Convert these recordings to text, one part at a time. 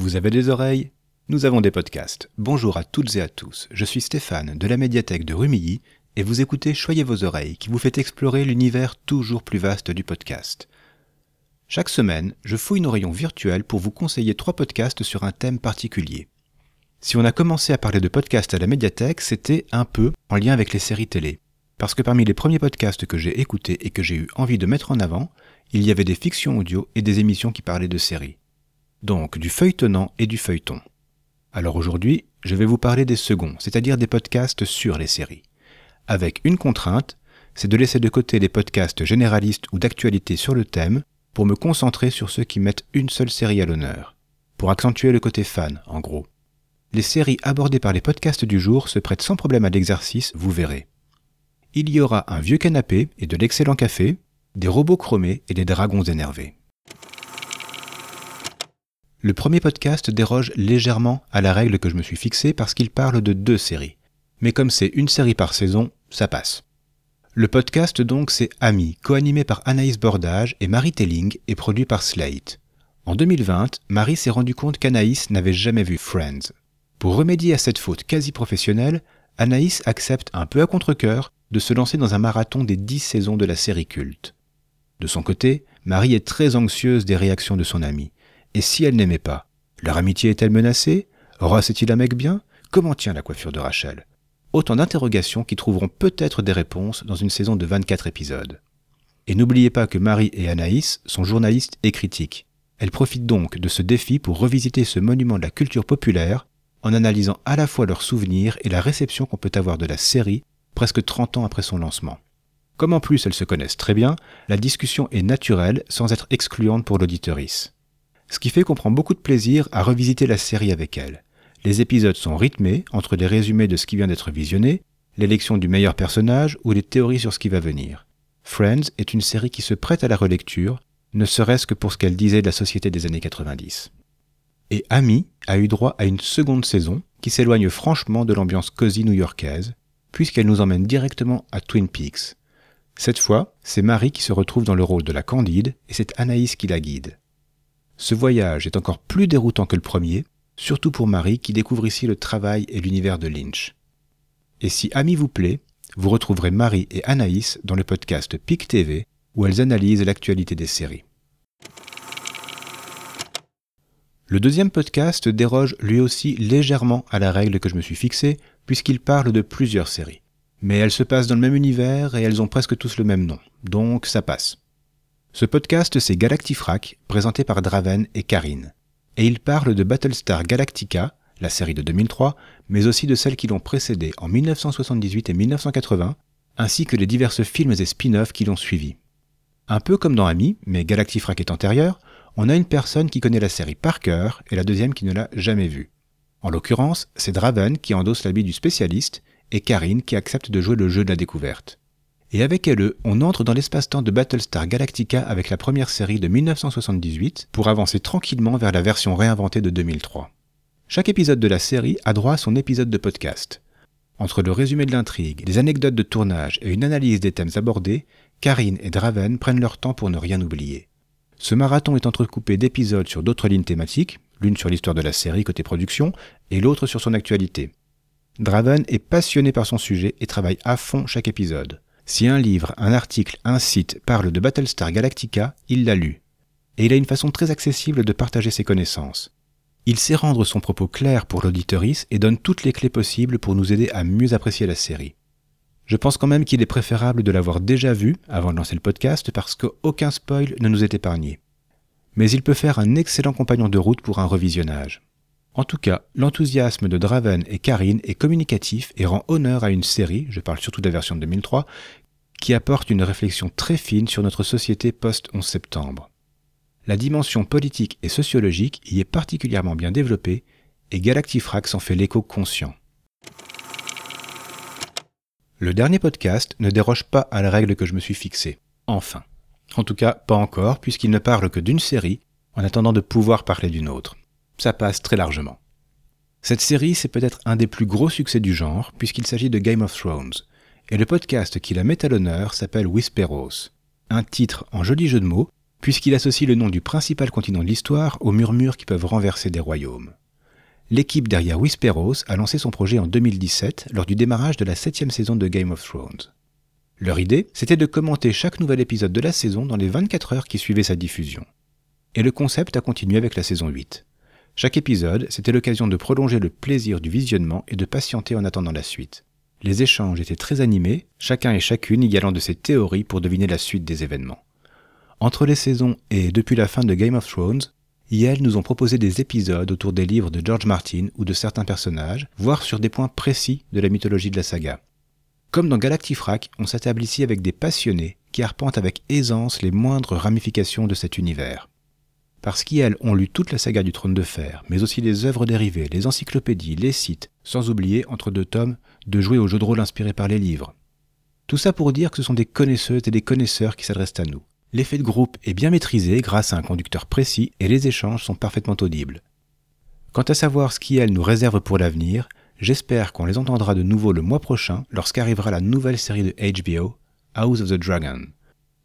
Vous avez des oreilles Nous avons des podcasts. Bonjour à toutes et à tous. Je suis Stéphane de la médiathèque de Rumilly et vous écoutez Choyez vos oreilles qui vous fait explorer l'univers toujours plus vaste du podcast. Chaque semaine, je fouille nos rayons virtuels pour vous conseiller trois podcasts sur un thème particulier. Si on a commencé à parler de podcasts à la médiathèque, c'était un peu en lien avec les séries télé. Parce que parmi les premiers podcasts que j'ai écoutés et que j'ai eu envie de mettre en avant, il y avait des fictions audio et des émissions qui parlaient de séries donc du feuilletonnant et du feuilleton. Alors aujourd'hui, je vais vous parler des seconds, c'est-à-dire des podcasts sur les séries. Avec une contrainte, c'est de laisser de côté les podcasts généralistes ou d'actualité sur le thème pour me concentrer sur ceux qui mettent une seule série à l'honneur, pour accentuer le côté fan, en gros. Les séries abordées par les podcasts du jour se prêtent sans problème à l'exercice, vous verrez. Il y aura un vieux canapé et de l'excellent café, des robots chromés et des dragons énervés. Le premier podcast déroge légèrement à la règle que je me suis fixée parce qu'il parle de deux séries. Mais comme c'est une série par saison, ça passe. Le podcast donc c'est Ami, co-animé par Anaïs Bordage et Marie Telling et produit par Slate. En 2020, Marie s'est rendu compte qu'Anaïs n'avait jamais vu Friends. Pour remédier à cette faute quasi professionnelle, Anaïs accepte un peu à contre-coeur de se lancer dans un marathon des dix saisons de la série culte. De son côté, Marie est très anxieuse des réactions de son amie. Et si elle n'aimait pas? Leur amitié est-elle menacée? Ross est-il un mec bien? Comment tient la coiffure de Rachel? Autant d'interrogations qui trouveront peut-être des réponses dans une saison de 24 épisodes. Et n'oubliez pas que Marie et Anaïs sont journalistes et critiques. Elles profitent donc de ce défi pour revisiter ce monument de la culture populaire en analysant à la fois leurs souvenirs et la réception qu'on peut avoir de la série presque 30 ans après son lancement. Comme en plus elles se connaissent très bien, la discussion est naturelle sans être excluante pour l'auditorice ce qui fait qu'on prend beaucoup de plaisir à revisiter la série avec elle. Les épisodes sont rythmés entre les résumés de ce qui vient d'être visionné, l'élection du meilleur personnage ou les théories sur ce qui va venir. Friends est une série qui se prête à la relecture, ne serait-ce que pour ce qu'elle disait de la société des années 90. Et Amy a eu droit à une seconde saison qui s'éloigne franchement de l'ambiance cosy new-yorkaise, puisqu'elle nous emmène directement à Twin Peaks. Cette fois, c'est Marie qui se retrouve dans le rôle de la Candide et c'est Anaïs qui la guide. Ce voyage est encore plus déroutant que le premier, surtout pour Marie qui découvre ici le travail et l'univers de Lynch. Et si Ami vous plaît, vous retrouverez Marie et Anaïs dans le podcast PIC TV où elles analysent l'actualité des séries. Le deuxième podcast déroge lui aussi légèrement à la règle que je me suis fixée puisqu'il parle de plusieurs séries. Mais elles se passent dans le même univers et elles ont presque tous le même nom, donc ça passe. Ce podcast, c'est Galactifrac, présenté par Draven et Karine. Et il parle de Battlestar Galactica, la série de 2003, mais aussi de celles qui l'ont précédée en 1978 et 1980, ainsi que les diverses films et spin-offs qui l'ont suivi. Un peu comme dans Ami, mais Galactifrac est antérieur, on a une personne qui connaît la série par cœur et la deuxième qui ne l'a jamais vue. En l'occurrence, c'est Draven qui endosse l'habit du spécialiste et Karine qui accepte de jouer le jeu de la découverte. Et avec elle, on entre dans l'espace-temps de Battlestar Galactica avec la première série de 1978 pour avancer tranquillement vers la version réinventée de 2003. Chaque épisode de la série a droit à son épisode de podcast. Entre le résumé de l'intrigue, des anecdotes de tournage et une analyse des thèmes abordés, Karine et Draven prennent leur temps pour ne rien oublier. Ce marathon est entrecoupé d'épisodes sur d'autres lignes thématiques, l'une sur l'histoire de la série côté production et l'autre sur son actualité. Draven est passionné par son sujet et travaille à fond chaque épisode. Si un livre, un article, un site parle de Battlestar Galactica, il l'a lu. Et il a une façon très accessible de partager ses connaissances. Il sait rendre son propos clair pour l'auditorice et donne toutes les clés possibles pour nous aider à mieux apprécier la série. Je pense quand même qu'il est préférable de l'avoir déjà vu avant de lancer le podcast parce qu'aucun spoil ne nous est épargné. Mais il peut faire un excellent compagnon de route pour un revisionnage. En tout cas, l'enthousiasme de Draven et Karine est communicatif et rend honneur à une série, je parle surtout de la version de 2003, qui apporte une réflexion très fine sur notre société post-11 septembre. La dimension politique et sociologique y est particulièrement bien développée et Galactifrax en fait l'écho conscient. Le dernier podcast ne déroge pas à la règle que je me suis fixée. Enfin. En tout cas, pas encore, puisqu'il ne parle que d'une série, en attendant de pouvoir parler d'une autre ça passe très largement. Cette série, c'est peut-être un des plus gros succès du genre, puisqu'il s'agit de Game of Thrones, et le podcast qui la met à l'honneur s'appelle Whisperos, un titre en joli jeu de mots puisqu'il associe le nom du principal continent de l'histoire aux murmures qui peuvent renverser des royaumes. L'équipe derrière Whisperos a lancé son projet en 2017 lors du démarrage de la septième saison de Game of Thrones. Leur idée, c'était de commenter chaque nouvel épisode de la saison dans les 24 heures qui suivaient sa diffusion. Et le concept a continué avec la saison 8. Chaque épisode, c'était l'occasion de prolonger le plaisir du visionnement et de patienter en attendant la suite. Les échanges étaient très animés, chacun et chacune y allant de ses théories pour deviner la suite des événements. Entre les saisons et depuis la fin de Game of Thrones, Yale nous ont proposé des épisodes autour des livres de George Martin ou de certains personnages, voire sur des points précis de la mythologie de la saga. Comme dans Galactifrac, on s'établit ici avec des passionnés qui arpentent avec aisance les moindres ramifications de cet univers. Parce qu'elles ont lu toute la saga du trône de fer, mais aussi les œuvres dérivées, les encyclopédies, les sites, sans oublier, entre deux tomes, de jouer au jeu de rôle inspiré par les livres. Tout ça pour dire que ce sont des connaisseuses et des connaisseurs qui s'adressent à nous. L'effet de groupe est bien maîtrisé grâce à un conducteur précis et les échanges sont parfaitement audibles. Quant à savoir ce qui, nous réserve pour l'avenir, J'espère qu'on les entendra de nouveau le mois prochain lorsqu'arrivera la nouvelle série de HBO, House of the Dragon.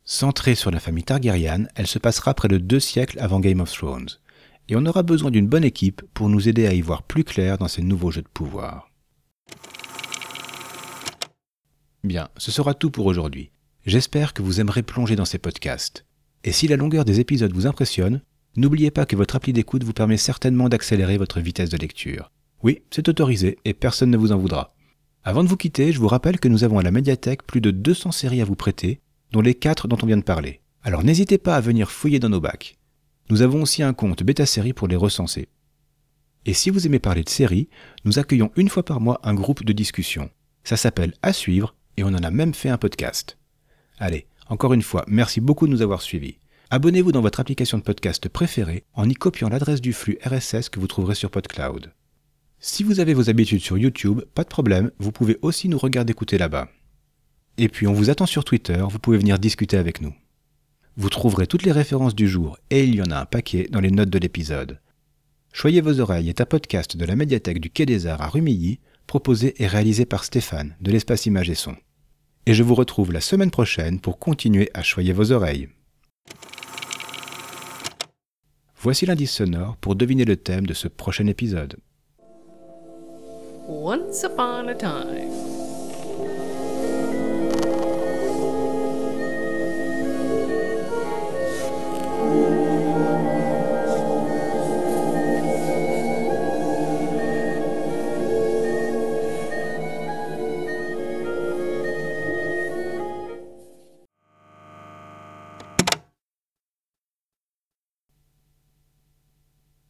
Centrée sur la famille Targaryen, elle se passera près de deux siècles avant Game of Thrones. Et on aura besoin d'une bonne équipe pour nous aider à y voir plus clair dans ces nouveaux jeux de pouvoir. Bien, ce sera tout pour aujourd'hui. J'espère que vous aimerez plonger dans ces podcasts. Et si la longueur des épisodes vous impressionne, n'oubliez pas que votre appli d'écoute vous permet certainement d'accélérer votre vitesse de lecture. Oui, c'est autorisé et personne ne vous en voudra. Avant de vous quitter, je vous rappelle que nous avons à la médiathèque plus de 200 séries à vous prêter, dont les 4 dont on vient de parler. Alors n'hésitez pas à venir fouiller dans nos bacs. Nous avons aussi un compte bêta série pour les recenser. Et si vous aimez parler de séries, nous accueillons une fois par mois un groupe de discussion. Ça s'appelle À suivre et on en a même fait un podcast. Allez, encore une fois, merci beaucoup de nous avoir suivis. Abonnez-vous dans votre application de podcast préférée en y copiant l'adresse du flux RSS que vous trouverez sur PodCloud. Si vous avez vos habitudes sur YouTube, pas de problème, vous pouvez aussi nous regarder écouter là-bas. Et puis on vous attend sur Twitter, vous pouvez venir discuter avec nous. Vous trouverez toutes les références du jour, et il y en a un paquet dans les notes de l'épisode. Choyez vos oreilles est un podcast de la médiathèque du Quai des Arts à Rumilly, proposé et réalisé par Stéphane de l'espace Image et Son. Et je vous retrouve la semaine prochaine pour continuer à choyer vos oreilles. Voici l'indice sonore pour deviner le thème de ce prochain épisode. Once upon a time.